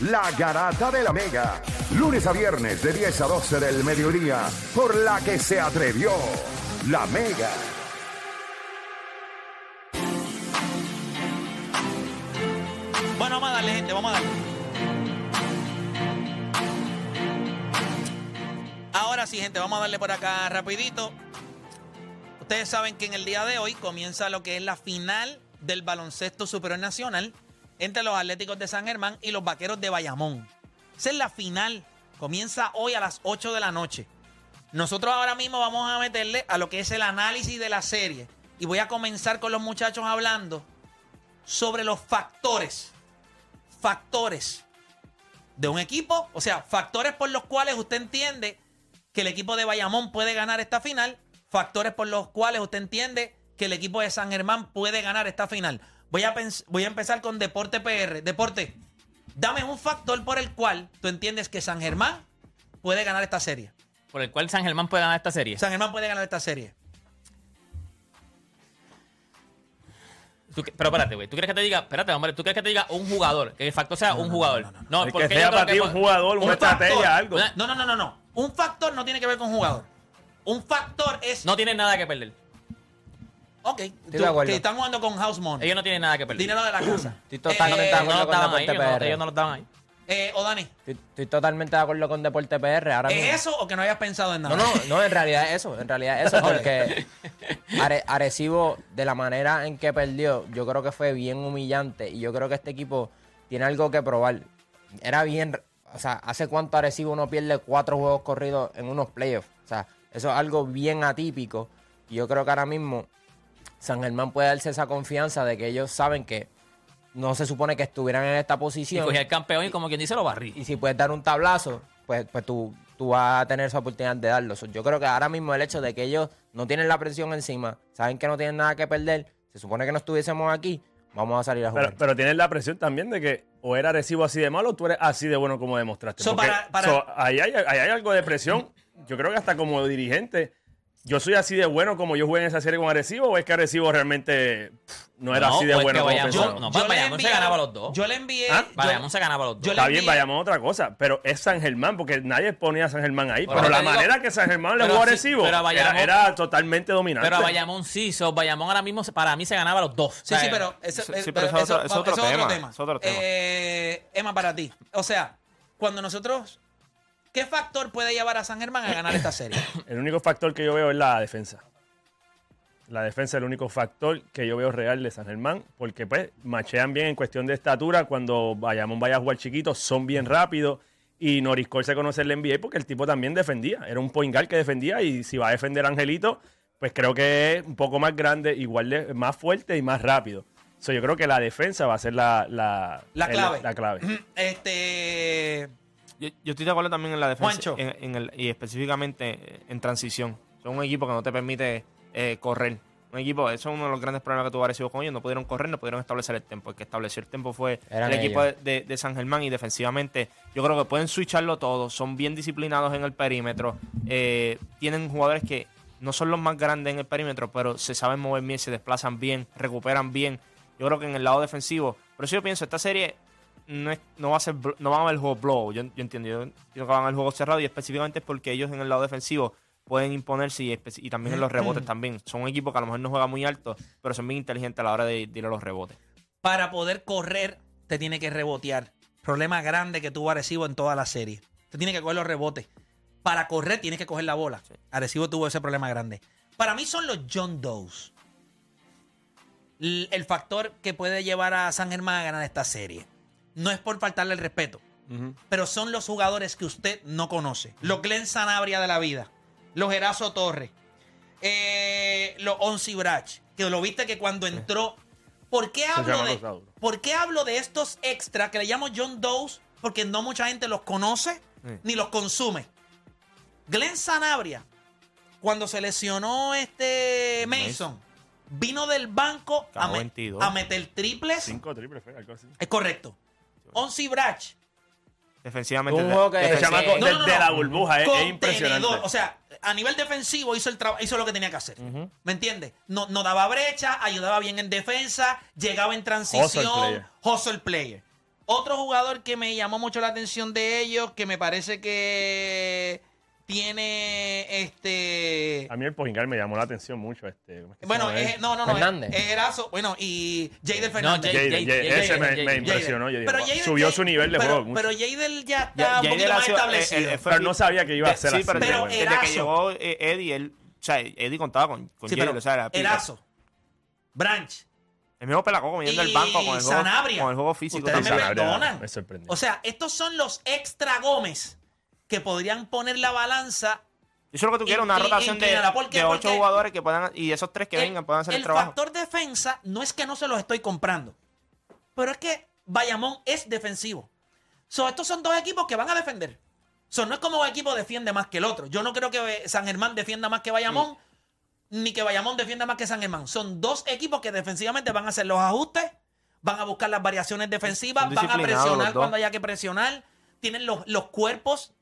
La Garata de la Mega. Lunes a viernes de 10 a 12 del mediodía. Por la que se atrevió la Mega. Bueno, vamos a darle, gente, vamos a darle. Ahora sí, gente, vamos a darle por acá rapidito. Ustedes saben que en el día de hoy comienza lo que es la final del baloncesto superior nacional entre los Atléticos de San Germán y los Vaqueros de Bayamón. Esa es la final. Comienza hoy a las 8 de la noche. Nosotros ahora mismo vamos a meterle a lo que es el análisis de la serie. Y voy a comenzar con los muchachos hablando sobre los factores. Factores de un equipo. O sea, factores por los cuales usted entiende que el equipo de Bayamón puede ganar esta final. Factores por los cuales usted entiende que el equipo de San Germán puede ganar esta final. Voy a, voy a empezar con Deporte PR. Deporte, dame un factor por el cual tú entiendes que San Germán puede ganar esta serie. Por el cual San Germán puede ganar esta serie. San Germán puede ganar esta serie. Tú pero espérate, güey. ¿Tú quieres que te diga, espérate, hombre, ¿tú quieres que te diga un jugador? Que el factor sea un jugador. No, porque que sea para ti un jugador, una Un estrategia, factor. algo. No, no, no, no, no. Un factor no tiene que ver con jugador. Un factor es. No tienen nada que perder. Ok. de tú- acuerdo. que están jugando con House Money. Ellos no tienen nada que perder. Dinero de la casa. Estoy totalmente Eh, de acuerdo con. Deporte Ellos no, PR. ellos no los daban ahí. eh, o Dani, Estoy, estoy totalmente de acuerdo con Deporte PR. Ahora mismo. ¿es eso o que no hayas pensado en nada? No, no, no, en realidad es eso, en realidad es eso, porque Are- Arecibo, de la manera en que perdió, yo creo que fue bien humillante y yo creo que este equipo tiene algo que probar. Era bien, o sea, ¿hace cuánto Arecibo no pierde cuatro juegos corridos en unos playoffs? O sea, eso es algo bien atípico y yo creo que ahora mismo San Germán puede darse esa confianza de que ellos saben que no se supone que estuvieran en esta Y posición. cogí al campeón y como quien dice lo barrí. Y si puedes dar un tablazo, pues, pues tú, tú vas a tener esa oportunidad de darlo. So, Yo creo que ahora mismo el hecho de que ellos no tienen la presión encima, saben que no tienen nada que perder, se supone que no estuviésemos aquí, vamos a salir a jugar. Pero, pero tienes la presión también de que o era recibo así de malo o tú eres así de bueno como demostraste. So, Porque, para- para- so, ahí, hay, ahí hay algo de presión. Yo creo que hasta como dirigente, yo soy así de bueno como yo jugué en esa serie con Arecibo o es que Arecibo realmente pff, no era No, así de o es bueno como Bayamón- pensaba. no, Yo le Bayamón se ganaba los dos. Yo le envié. ¿Ah? yo- Bayamón se ganaba los dos. yo Está bien, a otra cosa, pero es San Germán, porque nadie ponía a San Germán ahí. Por pero eso la digo- manera que San Germán le jugó a Arecibo pero a era, Bayamón- era totalmente dominante. Pero a Bayamón sí, so, Bayamón ahora mismo para mí se ganaba los dos. Sí, O sea, sí, pero, ese- Sí, eh, sí, pero eso es otro- es otro eso tema, es otro tema. Eh, Emma, para ti. O sea, cuando nosotros. ¿Qué factor puede llevar a San Germán a ganar esta serie? El único factor que yo veo es la defensa. La defensa es el único factor que yo veo real de San Germán, porque pues machean bien en cuestión de estatura. Cuando Bayamón vaya a jugar chiquito, son bien rápidos. Y Noriscol se conoce el NBA porque el tipo también defendía. Era un point guard que defendía. Y si va a defender a Angelito, pues creo que es un poco más grande, igual de, más fuerte y más rápido. So, yo creo que la defensa va a ser la, la, La el- clave. la clave. Este. Yo, yo estoy de acuerdo también en la defensa Juancho. en- en el- y específicamente eh, en transición. Son un equipo que no te permite eh, correr. Un equipo, eso es uno de los grandes problemas que tuvo Arecibo con ellos. No pudieron correr, no pudieron establecer el tiempo. El que estableció el tiempo fue Eran el equipo de, de- de San Germán y defensivamente yo creo que pueden switcharlo todo. Son bien disciplinados en el perímetro. Eh, tienen jugadores que no son los más grandes en el perímetro, pero se saben mover bien, se desplazan bien, recuperan bien. Yo creo que en el lado defensivo, por eso yo pienso, esta serie no, es- no va a ser no van a ver el juego blow, yo, yo entiendo, yo entiendo que van a ver el juego cerrado y específicamente es porque ellos en el lado defensivo pueden imponerse y, también en los rebotes también. Son un equipo que a lo mejor no juega muy alto, pero son bien inteligentes a la hora de, de ir a los rebotes. Para poder correr, te tiene que rebotear. Problema grande que tuvo Arecibo en toda la serie. Te tiene que coger los rebotes. Para correr, tienes que coger la bola. Arecibo tuvo ese problema grande. Para mí son los John Does. El factor que puede llevar a San Germán a ganar esta serie. No es por faltarle el respeto, pero son los jugadores que usted no conoce. Los Glenn Sanabria de la vida. Los Erazo Torres. eh, los Onsi Brach. Que lo viste que cuando entró. ¿Por qué hablo de. ¿Por qué hablo de estos extra que le llamo John Doe's? Porque no mucha gente los conoce Sí. ni los consume. Glenn Sanabria, cuando se lesionó este Mason, vino del banco a, Cagó me- 22. a meter triples. Cinco triples, fue algo así. Es correcto. Onsi Brach, Defensivamente. Un juego que- de- chamaco No, de, no, no, de no. la burbuja es, impresionante. O sea, a nivel defensivo hizo, el hizo lo que tenía que hacer. ¿Me entiendes? No, no daba brecha, ayudaba bien en defensa, llegaba en transición. Hustle player. Hustle player. Otro jugador que me llamó mucho la atención de ellos, que me parece que tiene este. A mí el Pojingal me llamó la atención mucho. Este, ¿cómo es que Bueno, es- no, no, no. Fernández. Es, es Erazo. Bueno, y Jadel Fernández. Jay- Jadel, Jay- Jay- ese me, impresionó. Yo digo, Pero subió su nivel de pero, juego mucho. Pero Jadel ya está Ya- un poquito ha más sido- establecido. eh, eh, pero no sabía que iba a ser sí, así. pero, Pero bueno. desde que Erazo. llegó eh, Eddie, él, o sea, Eddie contaba con, con Sí, Jadel, pero o sea. Erazo, Branch, El mismo Pelacó midiendo Y el banco con el juego, con el juego físico. Ustedes me perdonan. me sorprendió. O sea, estos son los extra Gómez que podrían poner la balanza. Eso es lo que tú quieres, una rotación de, de ocho jugadores que puedan, y esos tres que vengan puedan hacer el, trabajo. factor defensa no es que no se los estoy comprando, pero es que Bayamón es defensivo. So, estos son dos equipos que van a defender. So, no es como un equipo defiende más que el otro. Yo no creo que San Germán defienda más que Bayamón, ni que Bayamón defienda más que San Germán. Son dos equipos que defensivamente van a hacer los ajustes, van a buscar las variaciones defensivas, van a presionar cuando haya que presionar, tienen los, los cuerpos.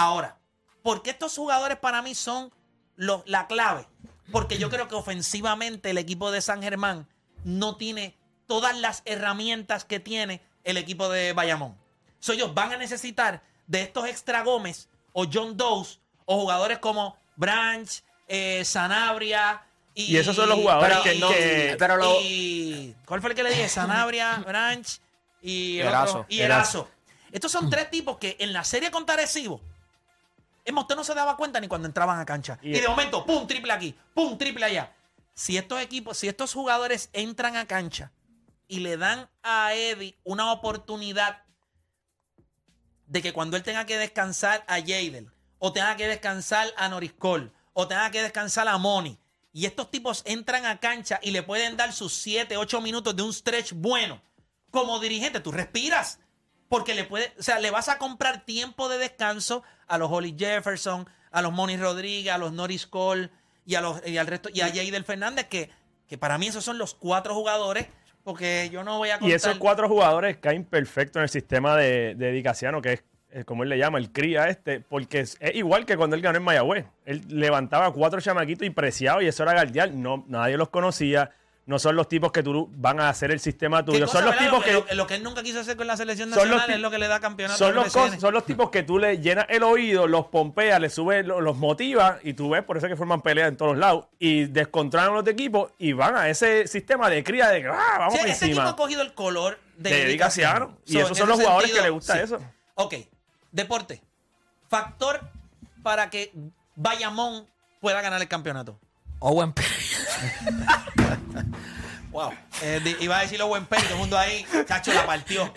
Ahora, ¿por qué estos jugadores para mí son los- la clave? Porque yo creo que ofensivamente el equipo de San Germán no tiene todas las herramientas que tiene el equipo de Bayamón. So, ellos van a necesitar de estos extra Gómez o John Doe o jugadores como Branch, eh, Sanabria. Y, Y esos son los jugadores pero- que- y- que- pero lo- y- ¿Cuál fue el que le dije? Sanabria, Branch y el Erazo. otro- y Erazo. Estos son tres tipos que en la serie contra Arecibo, Emma, usted no se daba cuenta ni cuando entraban a cancha. Y, Y- de momento, pum, triple aquí, pum, triple allá. Si estos equipos, si estos jugadores entran a cancha y le dan a Eddie una oportunidad de que cuando él tenga que descansar a Jadel, o tenga que descansar a Noriscol, o tenga que descansar a Moni, y estos tipos entran a cancha y le pueden dar sus 7, 8 minutos de un stretch bueno, como dirigente, tú respiras. Porque le puede, o sea, le vas a comprar tiempo de descanso a los Holly Jefferson, a los Moni Rodríguez, a los Norris Cole y a los y al resto, y a Jadel Fernández, que, que para mí esos son los cuatro jugadores, porque yo no voy a contar. Y esos cuatro jugadores caen perfecto en el sistema de, de Eddie Casiano, que es eh, como él le llama, el cría este, porque es, es igual que cuando él ganó en Mayagüez. Él levantaba cuatro chamaquitos y preciado y eso era guardián. No, nadie los conocía. No son los tipos que tú van a hacer el sistema ¿Qué tuyo. cosa, Son los verdad? tipos lo, que. lo- lo que él nunca quiso hacer con la selección Son los nacional ti- es lo que le da campeonato Son los, son los tipos que tú le llenas el oído, los pompeas, le subes, lo- los motivas y tú ves, por eso es que forman peleas en todos lados y descontrolan a los equipos y van a ese sistema de cría de que ah, vamos Sí, ese equipo ha cogido el color de, De Eddie Eddie Casiano. Y esos son los jugadores que le gusta sí. eso. Ok, deporte. Factor para que Bayamón pueda ganar el campeonato. Owen Perry. Wow. Eh, di- iba a decir Owen Perry, todo el mundo ahí, chacho, la partió.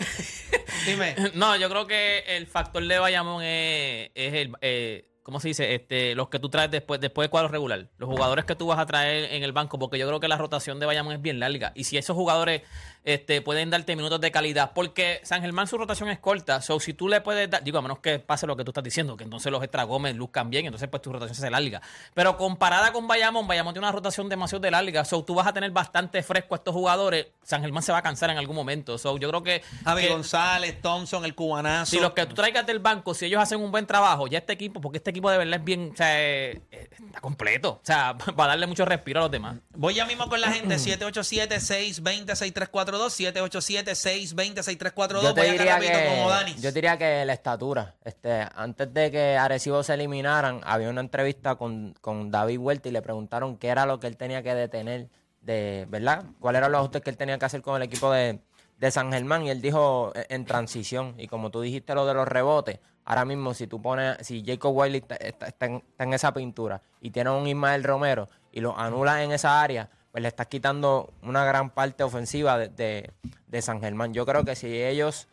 Dime. No, yo creo que el factor de Bayamón es, es el. eh, ¿Cómo se dice? Este, los que tú traes después, después de cuadro regular. Los jugadores que tú vas a traer en el banco, porque yo creo que la rotación de Bayamón es bien larga. Y si esos jugadores este, pueden darte minutos de calidad, porque San Germán su rotación es corta. So, si tú le puedes dar, digo, a menos que pase lo que tú estás diciendo, que entonces los extra Gómez luzcan bien, entonces pues tu rotación se larga. Pero comparada con Bayamón, Bayamón tiene una rotación demasiado de larga. So, tú vas a tener bastante fresco a estos jugadores. San Germán se va a cansar en algún momento. So, yo creo que. Javi que- González, Thompson, el cubanazo. si los que tú traigas del banco, si ellos hacen un buen trabajo, ya este equipo, porque este equipo de verdad es bien, o sea, eh, está completo. O sea, va a darle mucho respiro a los demás. Voy ya mismo con la gente, 787-620-6342, 787-620-6342. Yo te Voy diría rapidito como que Danis. yo diría que la estatura. Este, antes de que Arecibo se eliminaran, había una entrevista con, con David Huerta y le preguntaron qué era lo que él tenía que detener de, ¿verdad? ¿Cuáles eran los ajustes que él tenía que hacer con el equipo de, de San Germán? Y él dijo "E- en transición. Y como tú dijiste lo de los rebotes, ahora mismo si tú pones, si Jacob Wiley está, está- está en, está en esa pintura y tiene un Ismael Romero y lo anulas en esa área, pues le estás quitando una gran parte ofensiva de, de- de San Germán. Yo creo que si ellos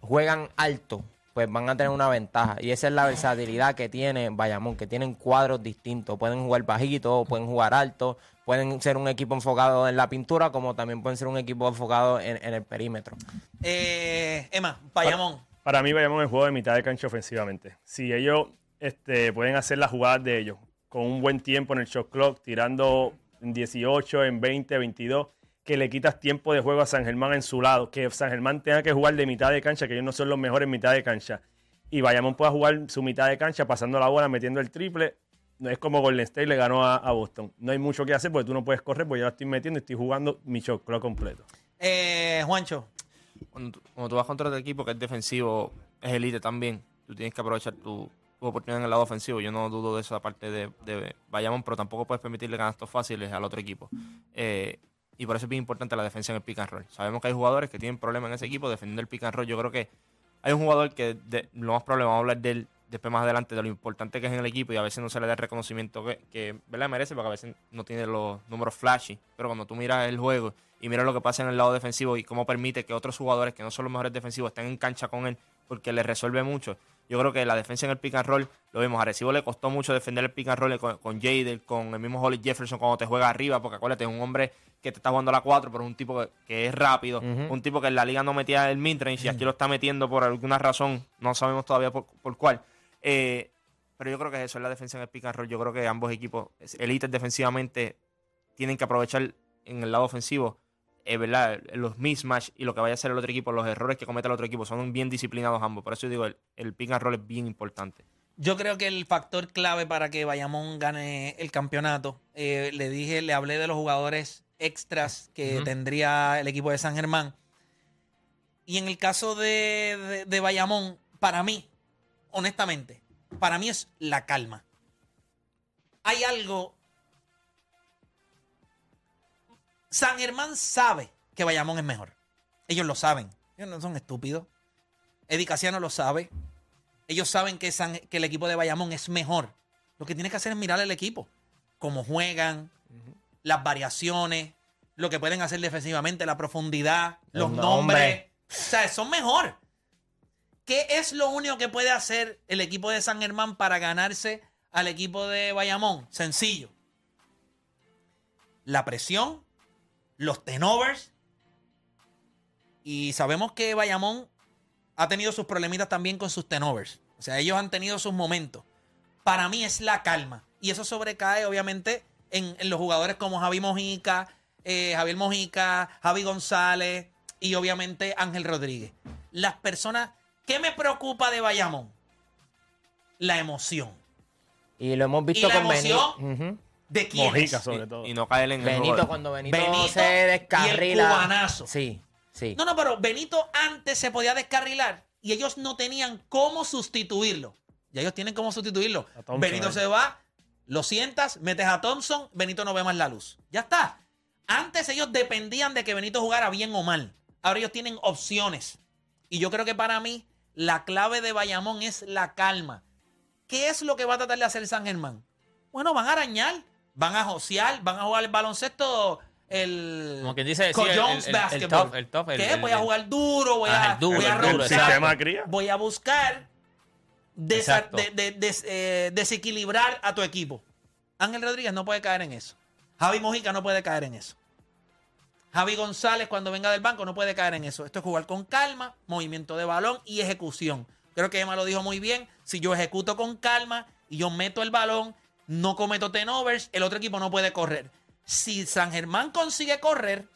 juegan alto, pues van a tener una ventaja. Y esa es la versatilidad que tiene Bayamón, que tienen cuadros distintos. Pueden jugar bajito, pueden jugar alto, pueden ser un equipo enfocado en la pintura, como también pueden ser un equipo enfocado en, en el perímetro. Eh, Emma, Bayamón. Para mí, vayamos el juego de mitad de cancha ofensivamente. Si ellos este, pueden hacer las jugadas de ellos con un buen tiempo en el shot clock, tirando en 18, en 20, 22, que le quitas tiempo de juego a San Germán en su lado, que San Germán tenga que jugar de mitad de cancha, que ellos no son los mejores en mitad de cancha, y Bayamón pueda jugar su mitad de cancha pasando la bola, metiendo el triple. No es como Golden State le ganó a, a Boston. No hay mucho que hacer porque tú no puedes correr, porque yo la estoy metiendo y estoy jugando mi shot clock completo. Eh, Juancho. cuando, tú- cuando tú vas contra otro equipo que es defensivo, es elite también, tú tienes que aprovechar tu, tu oportunidad en el lado ofensivo. Yo no dudo de esa parte de, de Bayamón, pero tampoco puedes permitirle canastos fáciles al otro equipo. Eh, y por eso es bien importante la defensa en el pick and roll. Sabemos que hay jugadores que tienen problemas en ese equipo defendiendo el pick and roll. Yo creo que hay un jugador que de- lo más probable, vamos a hablar de él después más adelante, de lo importante que es en el equipo y a veces no se le da el reconocimiento que, que ¿verdad? merece porque a veces no tiene los números flashy. Pero cuando tú miras el juego y miras lo que pasa en el lado defensivo y cómo permite que otros jugadores que no son los mejores defensivos estén en cancha con él porque le resuelve mucho. Yo creo que la defensa en el pick and roll, lo vemos, a Arecibo le costó mucho defender el pick and roll con, con Jadel, con el mismo Holly Jefferson cuando te juega arriba, porque acuérdate, es un hombre que te está jugando a la 4, pero es un tipo que, que es rápido, un tipo que en la liga no metía el midrange y aquí lo está metiendo por alguna razón, no sabemos todavía por, por cuál. Eh, pero yo creo que eso es la defensa en el pick and roll. Yo creo que ambos equipos, elites defensivamente, tienen que aprovechar en el lado ofensivo eh, ¿verdad? los mismatch y lo que vaya a hacer el otro equipo, los errores que cometa el otro equipo, son bien disciplinados ambos. Por eso digo, el, el pick and roll es bien importante. Yo creo que el factor clave para que Bayamón gane el campeonato, eh, le dije, le hablé de los jugadores extras que tendría el equipo de San Germán. Y en el caso de, de, de Bayamón, para mí, honestamente, para mí es la calma. Hay algo. San Germán sabe que Bayamón es mejor. Ellos lo saben. Ellos no son estúpidos. Eddie Casiano lo sabe. Ellos saben que, San- que el equipo de Bayamón es mejor. Lo que tienes que hacer es mirar el equipo. Cómo juegan, las variaciones, lo que pueden hacer defensivamente, la profundidad, los, nombres. O sea, son mejor. ¿Qué es lo único que puede hacer el equipo de San Germán para ganarse al equipo de Bayamón? Sencillo. La presión, los tenovers. Y sabemos que Bayamón ha tenido sus problemitas también con sus tenovers. O sea, ellos han tenido sus momentos. Para mí es la calma. Y eso sobrecae, obviamente, en, en los jugadores como Javi Mojica, eh, Javier Mojica, Javi González y obviamente Ángel Rodríguez. Las personas. ¿Qué me preocupa de Bayamón? La emoción. Y lo hemos Y visto la con emoción. ¿De quién? Mojica, sobre Y, todo. y no caer en el Benito, cuando Benito, Benito se y el descarrila. cubanazo. Sí, sí. No, no, pero Benito antes se podía descarrilar y ellos no tenían cómo sustituirlo. Y ellos tienen cómo sustituirlo. Thompson, Benito eh. se va, lo sientas, metes a Thompson, Benito no ve más la luz. Ya está. Antes ellos dependían de que Benito jugara bien o mal. Ahora ellos tienen opciones. Y yo creo que para mí la clave de Bayamón es la calma. ¿Qué es lo que va a tratar de hacer San Germán? Bueno, van a arañar, van a josear, van a jugar el baloncesto, el Como quien dice, sí, Con el- Jones el- top, el top, el- ¿Qué? el- voy a jugar duro, voy Ah, a, duro, voy a romper, sistema cría. voy a buscar desa- Exacto. de- de- des- eh, desequilibrar a tu equipo. Ángel Rodríguez no puede caer en eso. Javi Mojica no puede caer en eso. Javi González cuando venga del banco no puede caer en eso. Esto es jugar con calma, movimiento de balón y ejecución. Creo que Emma lo dijo muy bien. Si yo ejecuto con calma y yo meto el balón, no cometo tenovers, el otro equipo no puede correr. Si San Germán consigue correr,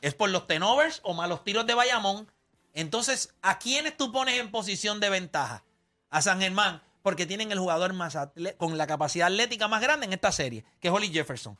es por los tenovers o malos tiros de Bayamón. Entonces, ¿a quiénes tú pones en posición de ventaja? A San Germán, porque tienen el jugador más con la capacidad atlética más grande en esta serie, que es Holly Jefferson.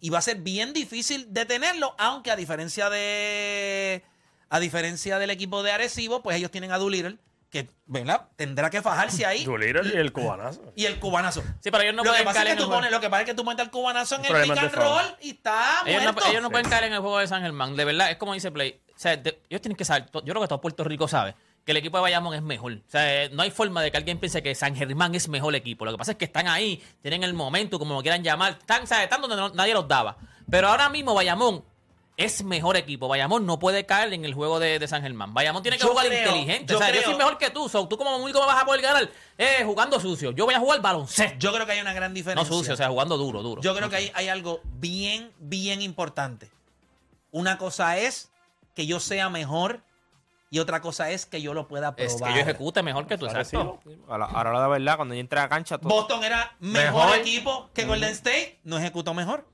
Y va a ser bien difícil detenerlo, aunque a diferencia de a diferencia del equipo de Arecibo, pues ellos tienen a Doolittle, que ¿verdad? tendrá que fajarse ahí. Doolittle y el cubanazo. Y el cubanazo. Sí, pero ellos no lo, que pueden pasa es caer que en tú el juego. pones, lo que pasa es que tú metes el cubanazo en el problema pick and roll y está Ellos no, muerto. ellos no pueden caer en el juego de San Germán. De verdad, es como dice Play. O sea, de- ellos tienen que saber. Yo creo que todo Puerto Rico sabe que el equipo de Bayamón es mejor. O sea, no hay forma de que alguien piense que San Germán es mejor equipo. Lo que pasa es que están ahí, tienen el momento, como lo quieran llamar. Están, ¿sabes? están donde no- nadie los daba. Pero ahora mismo Bayamón es mejor equipo. Bayamón no puede caer en el juego de, de San Germán. Bayamón tiene que Yo jugar creo- inteligente. yo o sea, yo creo- soy mejor que tú. So, tú como único me vas a poder ganar eh, jugando sucio. Yo voy a jugar baloncesto. Yo creo que hay una gran No diferencia. sucio, o sea, jugando duro, duro. Yo creo que hay, hay algo bien, bien importante. Una cosa es que yo sea mejor y otra cosa es que yo lo pueda probar. Es que yo ejecute mejor que tú, exacto. A la, la verdad, cuando yo entré a cancha, todo, Boston era mejor, Mejor. equipo que Golden State, no ejecutó mejor.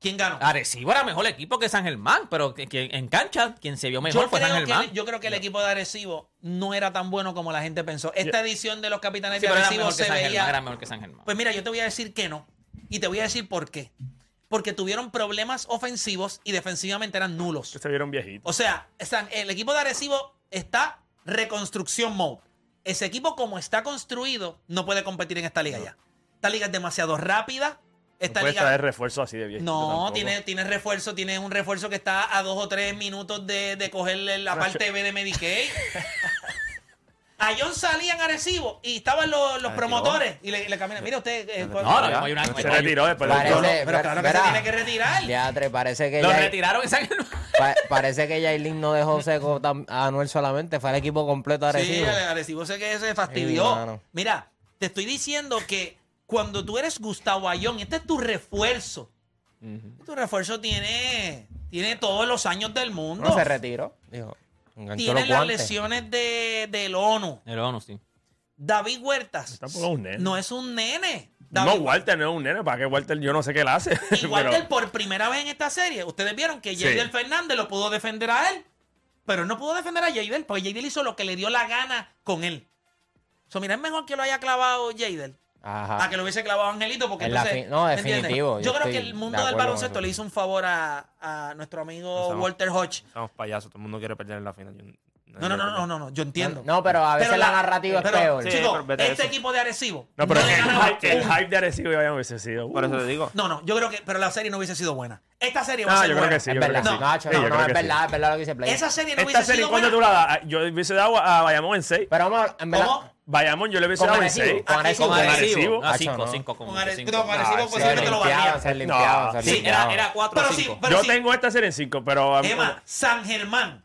¿Quién ganó? Arecibo era mejor equipo que San Germán, pero que, que en cancha quien se vio mejor yo, fue San creo Germán. que, yo creo que el equipo de Arecibo no era tan bueno como la gente pensó. Esta edición de los capitanes Sí, de Arecibo mejor que se San Germán, veía. era mejor que San Germán. Pues mira, yo te voy a decir que no. Y te voy a decir por qué. porque tuvieron problemas ofensivos y defensivamente eran nulos. Se vieron viejitos. O sea, el equipo de Arecibo está reconstrucción mode. Ese equipo, como está construido, no puede competir en esta liga ya. Esta liga es demasiado rápida. No Esta puedes liga. traer refuerzos así de viejito. No, tiene, tiene refuerzo, tiene un refuerzo que está a dos o tres minutos de, de cogerle la parte B de Medicaid. A John salía en Arecibo y estaban los, los promotores y le, le caminan. Mira usted. eh, No, ¿cuál- ahora mismo hay una. Se retiró después Parece- pero claro que se tiene que retirar. Diatre, parece que Lo ya- retiraron en San Germán. pa- parece que Yailin no dejó seco a Anuel solamente, fue el equipo completo de Sí. Arecibo sé que se fastidió. Sí. Mira, te estoy diciendo que cuando tú eres Gustavo Ayón, este es tu refuerzo. Tu refuerzo tiene, tiene todos los años del mundo. no se retiró. Dijo, tiene las lesiones de, del ONU. El ONU, sí. David Huertas Tampoco es un nene. no es un nene. No, Walter no es un nene. ¿Para qué Walter? Yo no sé qué él hace. Y Walter pero- por primera vez en esta serie, ustedes vieron que Sí. Jadel Fernández lo pudo defender a él, pero él no pudo defender a Jadel, porque Jadel hizo lo que le dio la gana con él. So, mira, es mejor que lo haya clavado Jadel Ajá. a que lo hubiese clavado Angelito, porque En entonces, no, definitivo, Yo, yo creo que el mundo de del baloncesto le hizo un favor a, a nuestro amigo Estamos- Walter Hodge. Somos payasos, todo el mundo quiere perder en la final. Yo- No, no, no, no, no, no, yo entiendo. No, pero a veces Pero la, narrativa es pero, peor. Sí, Chicos, este eso. equipo de Arecibo. No, pero le el, hype, el hype de Arecibo ya hubiese sido. uh, Por eso te digo. No, no, yo creo que, pero la serie no hubiese sido buena. Esta serie va Ah, a ser yo creo buena. que sí. es yo creo verdad. que No, sí. Nacho, Sí, no, yo no, creo es que sí. verdad, es verdad lo que dice Play. Esa serie no Esta hubiese serie, sido ¿cuándo buena. tú la das? Ah, Yo hubiese dado a Bayamón en 6. Pero vamos, en verdad. ¿Cómo? Bayamón yo le hubiese Con dado en Arecibo, 6. con Aquí Arecibo. con Con Arecibo. Arecibo. Ah, Nacho, 5, no. 5 con Con no, con Arecibo Ah, posiblemente se lo No. se Sí, era, era 4 Pero o sí, 5. pero Yo tengo esta serie en 5, pero. a mí- Emma, San Germán.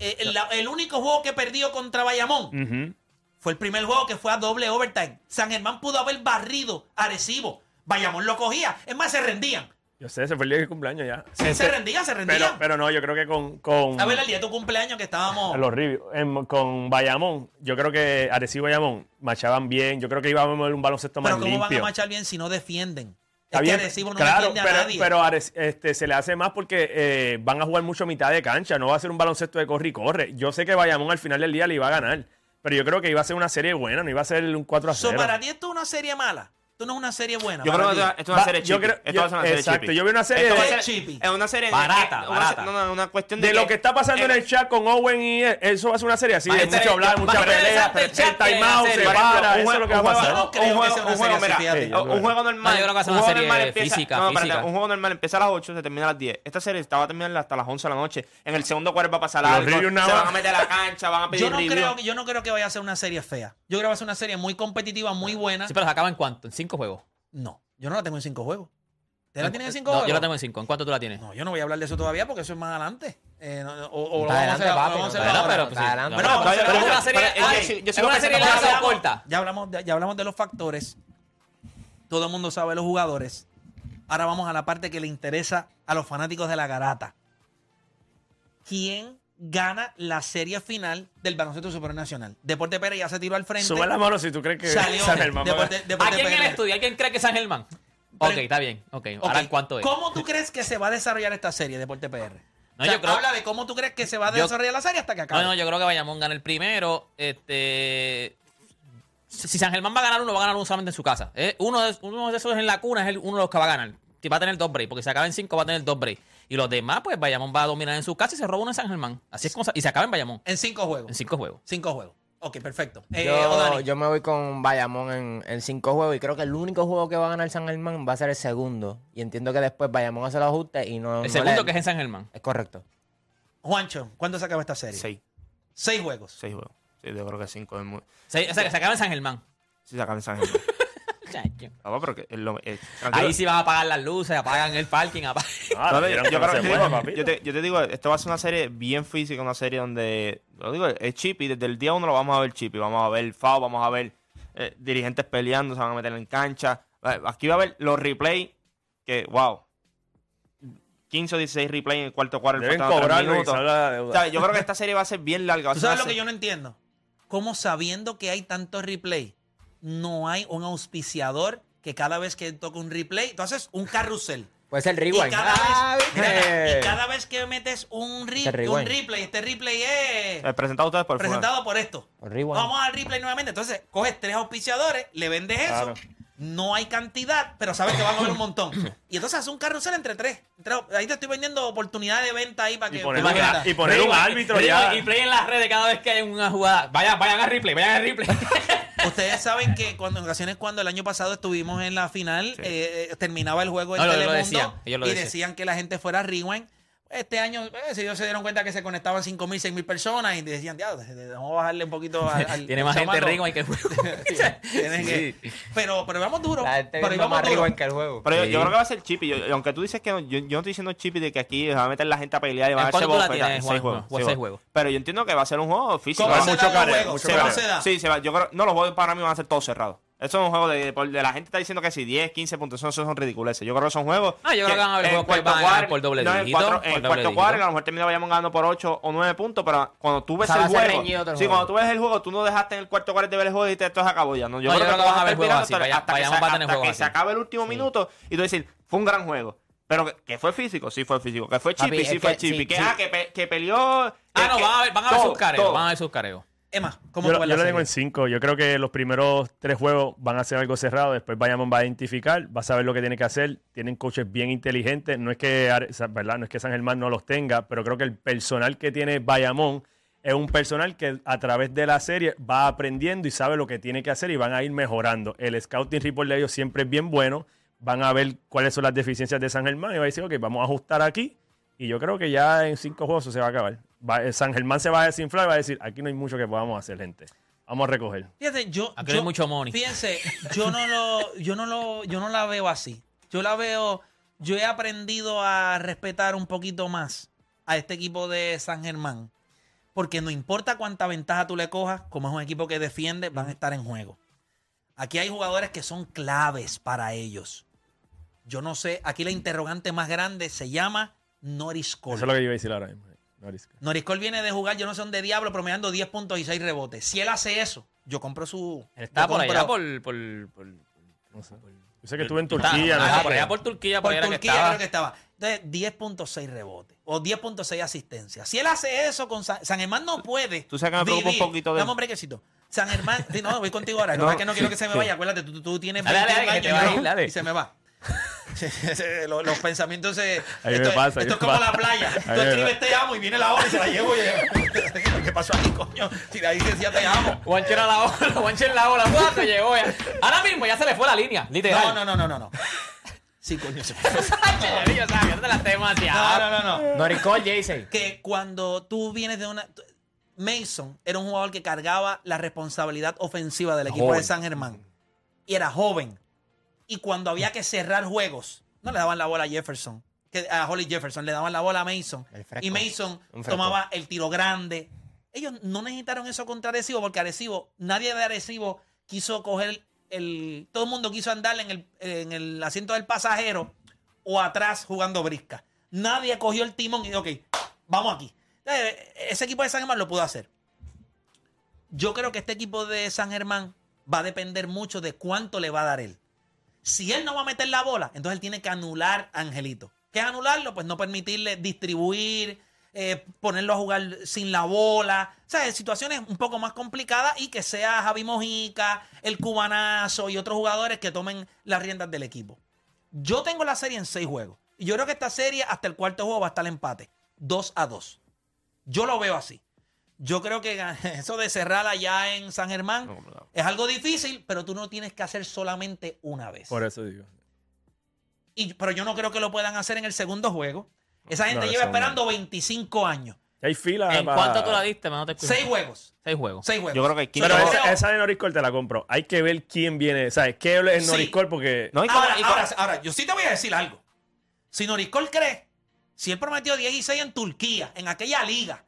Eh, el único juego que perdió contra Bayamón fue el primer juego que fue a doble overtime. San Germán pudo haber barrido Arecibo. Bayamón lo cogía. Es más, se rendían. Yo sé, se fue el día de cumpleaños ya. Sí, Este, se rendían, se rendían. Pero, pero no, yo creo que con. con a ver, el día de tu cumpleaños que estábamos. los reviews, con Bayamón, yo creo que Arecibo y Bayamón machaban bien. Yo creo que íbamos a ver un baloncesto pero más ¿cómo van a marchar bien si no defienden? Está es bien, que Arecibo no claro, defiende a pero, nadie. pero Arec- este, se le hace más porque eh, van a jugar mucho mitad de cancha, no va a ser un baloncesto de corre y corre. Yo sé que Bayamón al final del día le iba a ganar, pero yo creo que iba a ser una serie buena, no iba a ser un 4 a 0. So, para ti esto es una serie mala. Esto no es una serie buena. Yo creo que esto es una Va- serie yo chippy. creo- Esto yo- va a ser una serie exacto, chippy. yo vi una serie Esto va a de- ser- chippy. Es una serie... Barata, es una- barata. No, no, una cuestión de... de lo que está pasando en el chat con Owen y él, eso va a ser una serie así, de mucho hablar, mucha pelea, el de timeout se para, eso es lo que va a pasar. Que un juego, una un juego, mira, yo un normal. No, yo creo que va a ser un una juego serie normal empieza- física, no, espérate, física. un juego normal empieza a las 8, se termina a las 10. Esta serie estaba terminando hasta las 11 de la noche. En el segundo cuarto va a pasar Los algo. Se van a meter a la cancha, van a pedir Yo no, review. creo, yo no creo que vaya a ser una serie fea. Yo creo que va a ser una serie muy competitiva, muy buena. Sí, pero se acaba en cuánto? En 5 juegos. No, yo no la tengo en cinco juegos. ¿Ustedes la tienen en cinco No, juegos? yo la tengo en 5. ¿En cuánto tú la tienes? No, yo no voy a hablar de eso todavía porque eso es más adelante. Eh, no, no, o, o lo Está vamos a adelante, hacer, vamos a no, ahora. pero adelante. no, Pero pero- hacer- pero es una pero- serie, pero- ay, yo sigo- yo es una serie larga o corta. Ya hablamos, de, ya hablamos de los factores. Todo el mundo sabe los jugadores. Ahora vamos a la parte que le interesa a los fanáticos de la garata. ¿Quién gana la serie final del baloncesto supernacional? Deporte Pérez ya se tiró al frente. Sube la mano si tú crees que Salió San Germán a Deporte, ganar. Deporte ¿A quién en el PR. estudio? ¿Alguien cree que es San Germán? Pero- ok, está bien. Ok, Ok, ahora en cuánto es. ¿Cómo tú crees que se va a desarrollar esta serie, Deporte PR? No, O sea, yo creo- Habla de cómo tú crees que se va a Yo- desarrollar la serie hasta que acabe. No, no, yo creo que Bayamón gana el primero. Este. Si si San Germán va a ganar uno, va a ganar uno solamente en su casa. Eh, Uno, de, uno de esos en la cuna es el- uno de los que va a ganar. Si va a tener dos breaks, porque si acaba en cinco, va a tener dos breaks. Y los demás, pues Bayamón va a dominar en su casa y se roba uno en San Germán. Así es como se- Y se acaba en Bayamón. En cinco juegos. En cinco juegos. Cinco juegos. Ok, perfecto. Eh, Yo, Odani. yo me voy con Bayamón en, en cinco juegos y creo que el único juego que va a ganar San Germán va a ser el segundo. Y entiendo que después Bayamón hace los ajustes y no. El no segundo le- que es en San Germán. Es correcto. Juancho, ¿cuándo se acaba esta serie? 6. Seis juegos. 6 juegos. Sí, yo creo que 5 es muy... Se- o sea, que se acaba en San Germán. Sí, se acaban San Germán. Chacho. Papá, pero que es lo... eh, tranquilo. Ahí sí van a apagar las luces, apagan el parking, apagan. Ah, No, yo, creo que digo, te, yo te digo, esto va a ser una serie bien física, una serie donde, lo digo, es chip y desde el día uno lo vamos a ver chip y vamos a ver FAO, vamos a ver eh, dirigentes peleando, se van a meter en cancha. Eh, Aquí va a haber los replays que, wow, 15 o 16 replays en el cuarto cuarto. Deben faltando tres cobrarlo y minutos. salga la O deuda. sea, yo creo que esta serie va a ser bien larga. va a ¿Tú ser sabes una lo que se- yo no entiendo? ¿Cómo sabiendo que hay tantos replay, no hay un auspiciador que cada vez que toca un replay, tú haces un carrusel? Puede ser Y rewind. cada, Ah, vez, ¿viste? mira, y cada vez que metes un, re- Este un replay, este replay es Eh, presentado a ustedes por presentado por esto. Vamos al replay nuevamente. Entonces, coges tres auspiciadores, le vendes eso. No hay cantidad, pero sabes que van a haber un montón. Y entonces hace un carrusel entre tres. Entre- ahí te estoy vendiendo oportunidades de venta ahí para Y que. poner, un- y poner un Rewind, árbitro ya. Y play en las redes cada vez que hay una jugada. Vayan, vayan a replay, vayan a replay. Ustedes saben que cuando en ocasiones cuando el año pasado estuvimos en la final, eh, eh, terminaba el juego en No, ellos lo Telemundo decían, y decían. decían que la gente fuera a rewind. Este año, eh, si ellos se dieron cuenta que se conectaban 5.000, 6.000 personas y decían, ya, vamos a bajarle un poquito al, al- Tiene más gente chamaco". rewind que el juego. Que- pero, pero vamos duro. La gente pero más duro. arriba que el juego. Pero yo, Sí. yo creo que va a ser Chippy. Yo- aunque tú dices que no, yo, yo no estoy diciendo Chippy de que aquí va a meter la gente a pelear y va a ¿En darse tienes, Seis juegos. Seis seis juegos. juegos. Pero yo entiendo que va a ser un juego físico. ¿Cómo Va mucho. Sí, se va. Yo creo, no, los juegos para mí van a ser todos cerrados. Eso es un juego de, de, la gente está diciendo que si 10, 15 puntos, eso, eso son ridiculeces. Yo creo que son juegos. Ah, yo creo que van a haber en juegos que cuarto van a ganar cuadro- por doble no, en dígito, cuatro- por En doble cuarto dígito. cuadro, a lo mejor termina vayamos ganando por 8 o 9 puntos, pero cuando tú ves O sea, el juego. el Sí, juego. cuando tú ves el juego, tú no dejaste en el cuarto cuarto de ver el juego y te, esto se acabó ya. No, yo No, creo que, tú vas a haber estar juegos así, hasta, vaya- hasta que, vayamos se, a tener hasta juegos que se así. acabe el último minuto y tú decir, fue un gran juego. Pero que, que fue físico, sí fue físico. Que fue chippy, sí fue que- chippy. sí, que, sí. ah, que, pe- que peleó. Ah, no, que- van a ver, van a ver sus careos. Van a ver sus careos. Emma, ¿cómo Yo, tú ves yo la lo tengo en 5. Yo creo que los primeros tres juegos van a ser algo cerrado. Después Bayamón va a identificar, va a saber lo que tiene que hacer. Tienen coaches bien inteligentes. No es que, ¿verdad? No es que San Germán no los tenga, pero creo que el personal que tiene Bayamón es un personal que a través de la serie va aprendiendo y sabe lo que tiene que hacer y van a ir mejorando. El scouting report de ellos siempre es bien bueno. Van a ver cuáles son las deficiencias de San Germán y va a decir, ok, vamos a ajustar aquí. Y yo creo que ya en cinco juegos se va a acabar. Va- San Germán se va a desinflar y va a decir, aquí no hay mucho que podamos hacer, gente. Vamos a recoger. Fíjate, yo, Aquí yo- hay mucho money. Fíjense, yo no lo, yo no lo, yo no la veo así. Yo la veo, yo he aprendido a respetar un poquito más a este equipo de San Germán. Porque no importa cuánta ventaja tú le cojas, como es un equipo que defiende, van a estar en juego. Aquí hay jugadores que son claves para ellos. Yo no sé, aquí la interrogante más grande se llama Norris Cole. Eso es lo que yo iba a decir ahora mismo. Norris Cole viene de jugar, yo no sé dónde diablo, promediando 10 puntos y 6 rebotes. Si él hace eso, yo compro su. Él está yo por compro- allá, por... por, por No sé. Yo sé que estuve en Está- Turquía. no ah, sé por allá por Turquía, por, Por allá era que Turquía estaba. creo que estaba. Entonces, 10.6 rebotes o 10.6 asistencias. Si él hace eso con San, San Germán, no puede. Tú sabes que me preocupa un poquito de- Dame un brequecito. San Germán, no, voy contigo ahora. No, No. es que no quiero que se me vaya. Acuérdate, tú, tú- tienes Dale, dale, 21 que te años no- dale. y se me va. los, los pensamientos se. Ahí esto es- pasa, ahí esto es me como pasa. la playa. Ahí Tú me escribes te amo y viene la hora y se la llevo. Y, ¿Qué pasó aquí, coño? Si de ahí decía te amo. Juancho era la ola, Juancho en la ola. ¿Cuándo llegó ya? Ahora mismo ya se le fue la línea, literal. No, no, no, no, no. no. Sí, coño, se fue. Yo sabía no te la No, demasiado. no, no, no. Norris Cole, Jason. que cuando tú vienes de una. Mason era un jugador que cargaba la responsabilidad ofensiva del equipo Joven. de San Germán. Y era joven. Y cuando había que cerrar juegos, no le daban la bola a Jefferson. Que, a Holly Jefferson, le daban la bola a Mason. Y Mason tomaba el tiro grande. Ellos no necesitaron eso contra Arecibo, porque Arecibo, nadie de Arecibo quiso coger el. Todo el mundo quiso andar en el, en el asiento del pasajero o atrás jugando brisca. Nadie cogió el timón y dijo, ok, vamos aquí. Ese equipo de San Germán lo pudo hacer. Yo creo que este equipo de San Germán va a depender mucho de cuánto le va a dar él. Si él no va a meter la bola, entonces él tiene que anular a Angelito. ¿Qué es anularlo? Pues no permitirle distribuir, eh, ponerlo a jugar sin la bola. O sea, situaciones un poco más complicadas y que sea Javi Mojica, el cubanazo y otros jugadores que tomen las riendas del equipo. Yo tengo la serie en seis juegos. Y yo creo que esta serie hasta el cuarto juego va a estar empate. 2 a 2. Yo lo veo así. Yo creo que eso de cerrar allá en San Germán No, no. es algo difícil, pero tú no tienes que hacer solamente una vez. Por eso digo. Y, pero yo no creo que lo puedan hacer en el segundo juego. Esa gente No, lleva esperando 25 años. Hay fila ¿En para- cuánto tú la diste? No te escuché. Seis juegos. Seis juegos. Seis juegos. Yo creo que hay quinto Pero yo juego- esa, esa de Norris Cole te la compro. Hay que ver quién viene. ¿Sabes? ¿Qué es Sí. Norris Cole? Porque No, Ahora, como- ahora, ahora, yo sí te voy a decir algo. Si Noricol cree, si él prometió 16 en Turquía, en aquella liga,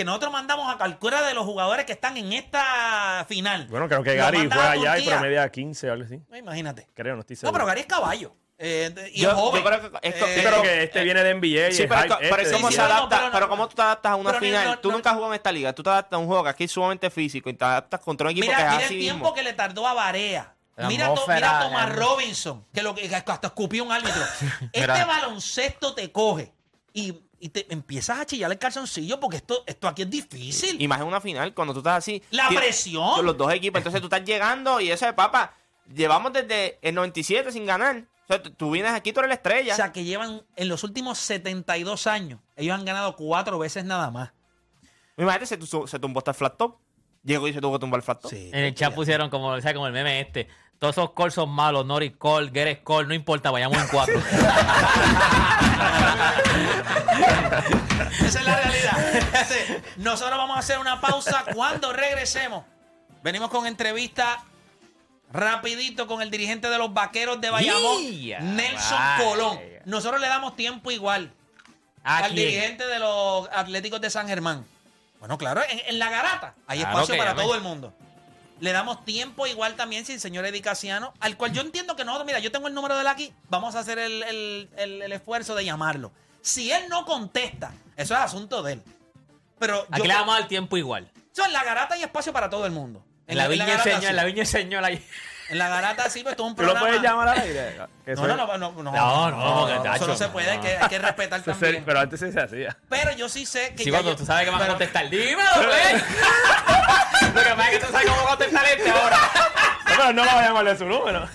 que nosotros mandamos a cualquiera de los jugadores que están en esta final. Bueno, creo que Gary fue allá y promedia 15 o algo así. No, Imagínate. Creo, no estoy No, seguro. pero Gary es caballo. Eh, y Yo- es joven. yo creo que esto- Eh, Sí, pero que este viene de NBA y Sí, pero, pero este ¿cómo sí, se no, no, adapta? pero no, pero no. ¿cómo tú te adaptas a una Pero no, final? no, tú no. nunca has jugado en esta liga. Tú te adaptas a un juego que aquí es sumamente físico y te adaptas contra un equipo que Mira, es mira así el tiempo mismo. que le tardó a Barea. Mira, to- mira a Thomas Robinson, que, lo que que hasta escupió un árbitro. este Mira. baloncesto te coge y, y te empiezas a chillar el calzoncillo porque esto, esto aquí es difícil. Y más en una final, cuando tú estás así. La presión. Con los dos equipos. Entonces tú estás llegando y eso de papa. llevamos desde el 97 sin ganar. O sea, tú- vienes aquí, tú eres la estrella. O sea, que llevan en los últimos 72 años, ellos han ganado cuatro veces nada más. Imagínate, se, se tumbó hasta el flat top. Llegó y se tuvo que tumbar el flat top. En el chat pusieron como, o sea, como el meme este. Todos esos calls son malos, Norris call, Geres call, no importa, vayamos en cuatro. Esa es la realidad. Sí. Nosotros vamos a hacer una pausa cuando regresemos. Venimos con entrevista rapidito con el dirigente de los vaqueros de Bayamón, ¡Ya, Nelson vaya! Colón. Nosotros le damos tiempo igual ¿A al quién? dirigente de los Atléticos de San Germán. Bueno, claro, en, en la garata hay Claro espacio para todo el mundo. Le damos tiempo igual también si el señor Eddie Casiano, al cual yo entiendo que no, mira, yo tengo el número de él aquí, vamos a hacer el, el- el- el esfuerzo de llamarlo. Si él no contesta, eso es asunto de él. Pero yo Aquí le vamos a dar tiempo igual. Eso, en la garata hay espacio para todo el mundo. En la viña señor, en la viña señor ahí. En la garata sí, pues todo un ¿Tú lo programa. puedes llamar al aire? Que No, eso- no, no, no, no, No, no, porque, eso tacho, no se puede, hay que, hay que respetar eso es también. pero antes sí se hacía. Pero yo sí sé que Sí, ya cuando yo- tú sabes que van a pero- contestar. Dímelo, güey. Lo que pasa es que tú sabes cómo contestar este ahora. No, pero no vamos a llamarle su número.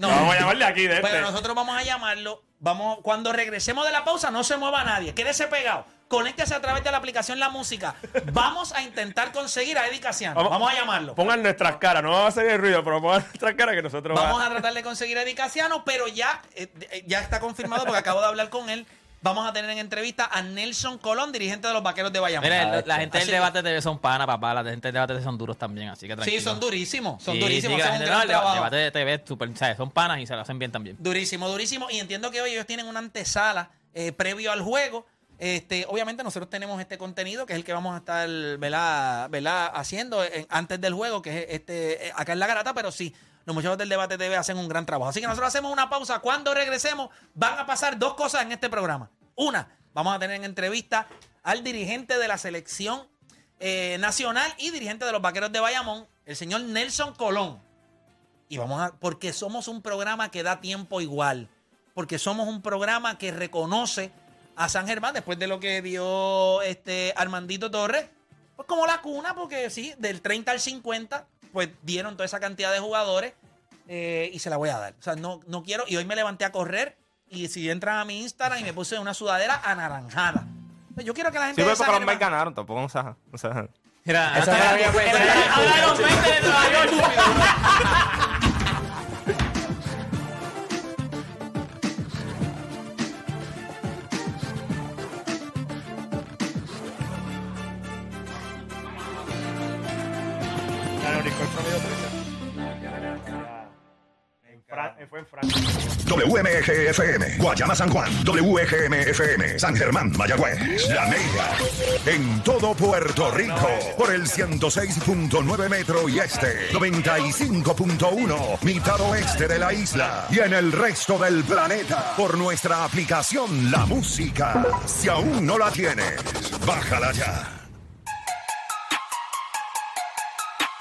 No. vamos a llamarle aquí de este. Pero nosotros vamos a llamarlo. Vamos, cuando regresemos de la pausa, no se mueva nadie. Quédese pegado. Conéctese a través de la aplicación La Música. Vamos a intentar conseguir a Eddie Casiano. Vamos, a llamarlo. Pongan nuestras caras, no vamos a hacer el ruido, pero pongan nuestras caras que nosotros Vamos a tratar de conseguir a Eddie Casiano, pero ya, eh, ya está confirmado porque acabo de hablar con él. Vamos a tener en entrevista a Nelson Colón, dirigente de los Vaqueros de Bayamón. Mira, el- la gente del debate TV son pana, papá. La gente del debate TV son duros también, así que tranquilo. Sí, son durísimos. Son Sí, durísimos. sí, que la hacen un gente- gran no, el debate de TV es súper, ¿sabes? son panas y se lo hacen bien también. Durísimo, durísimo. Y entiendo que hoy ellos tienen una antesala eh, previo al juego. Este, obviamente nosotros tenemos este contenido que es el que vamos a estar ¿verdad? ¿verdad? haciendo en- antes del juego, que es este eh, acá en la garata, pero sí, los muchachos del debate TV hacen un gran trabajo. Así que nosotros hacemos una pausa. Cuando regresemos, van a pasar dos cosas en este programa. Una, vamos a tener en entrevista al dirigente de la selección eh, nacional y dirigente de los vaqueros de Bayamón, el señor Nelson Colón. Y vamos a, porque somos un programa que da tiempo igual. Porque somos un programa que reconoce a San Germán después de lo que dio este Armandito Torres. Pues como la cuna, porque sí, del 30 al 50, pues dieron toda esa cantidad de jugadores eh, y se la voy a dar. O sea, no, no quiero. Y hoy me levanté a correr y si entran a mi Instagram y me puse una sudadera anaranjada. Yo quiero que la gente Sí, pues porque los Mets ganaron, tampoco no se no se Mira, pensado. Habla de los 20 de Nueva York. WMGFM, Guayama San Juan, WGMFM, San Germán, Mayagüez, La Mega. En todo Puerto Rico, por el 106.9 metro y este, 95.1, mitad oeste de la isla. Y en el resto del planeta, por nuestra aplicación La Música. Si aún no la tienes, bájala ya.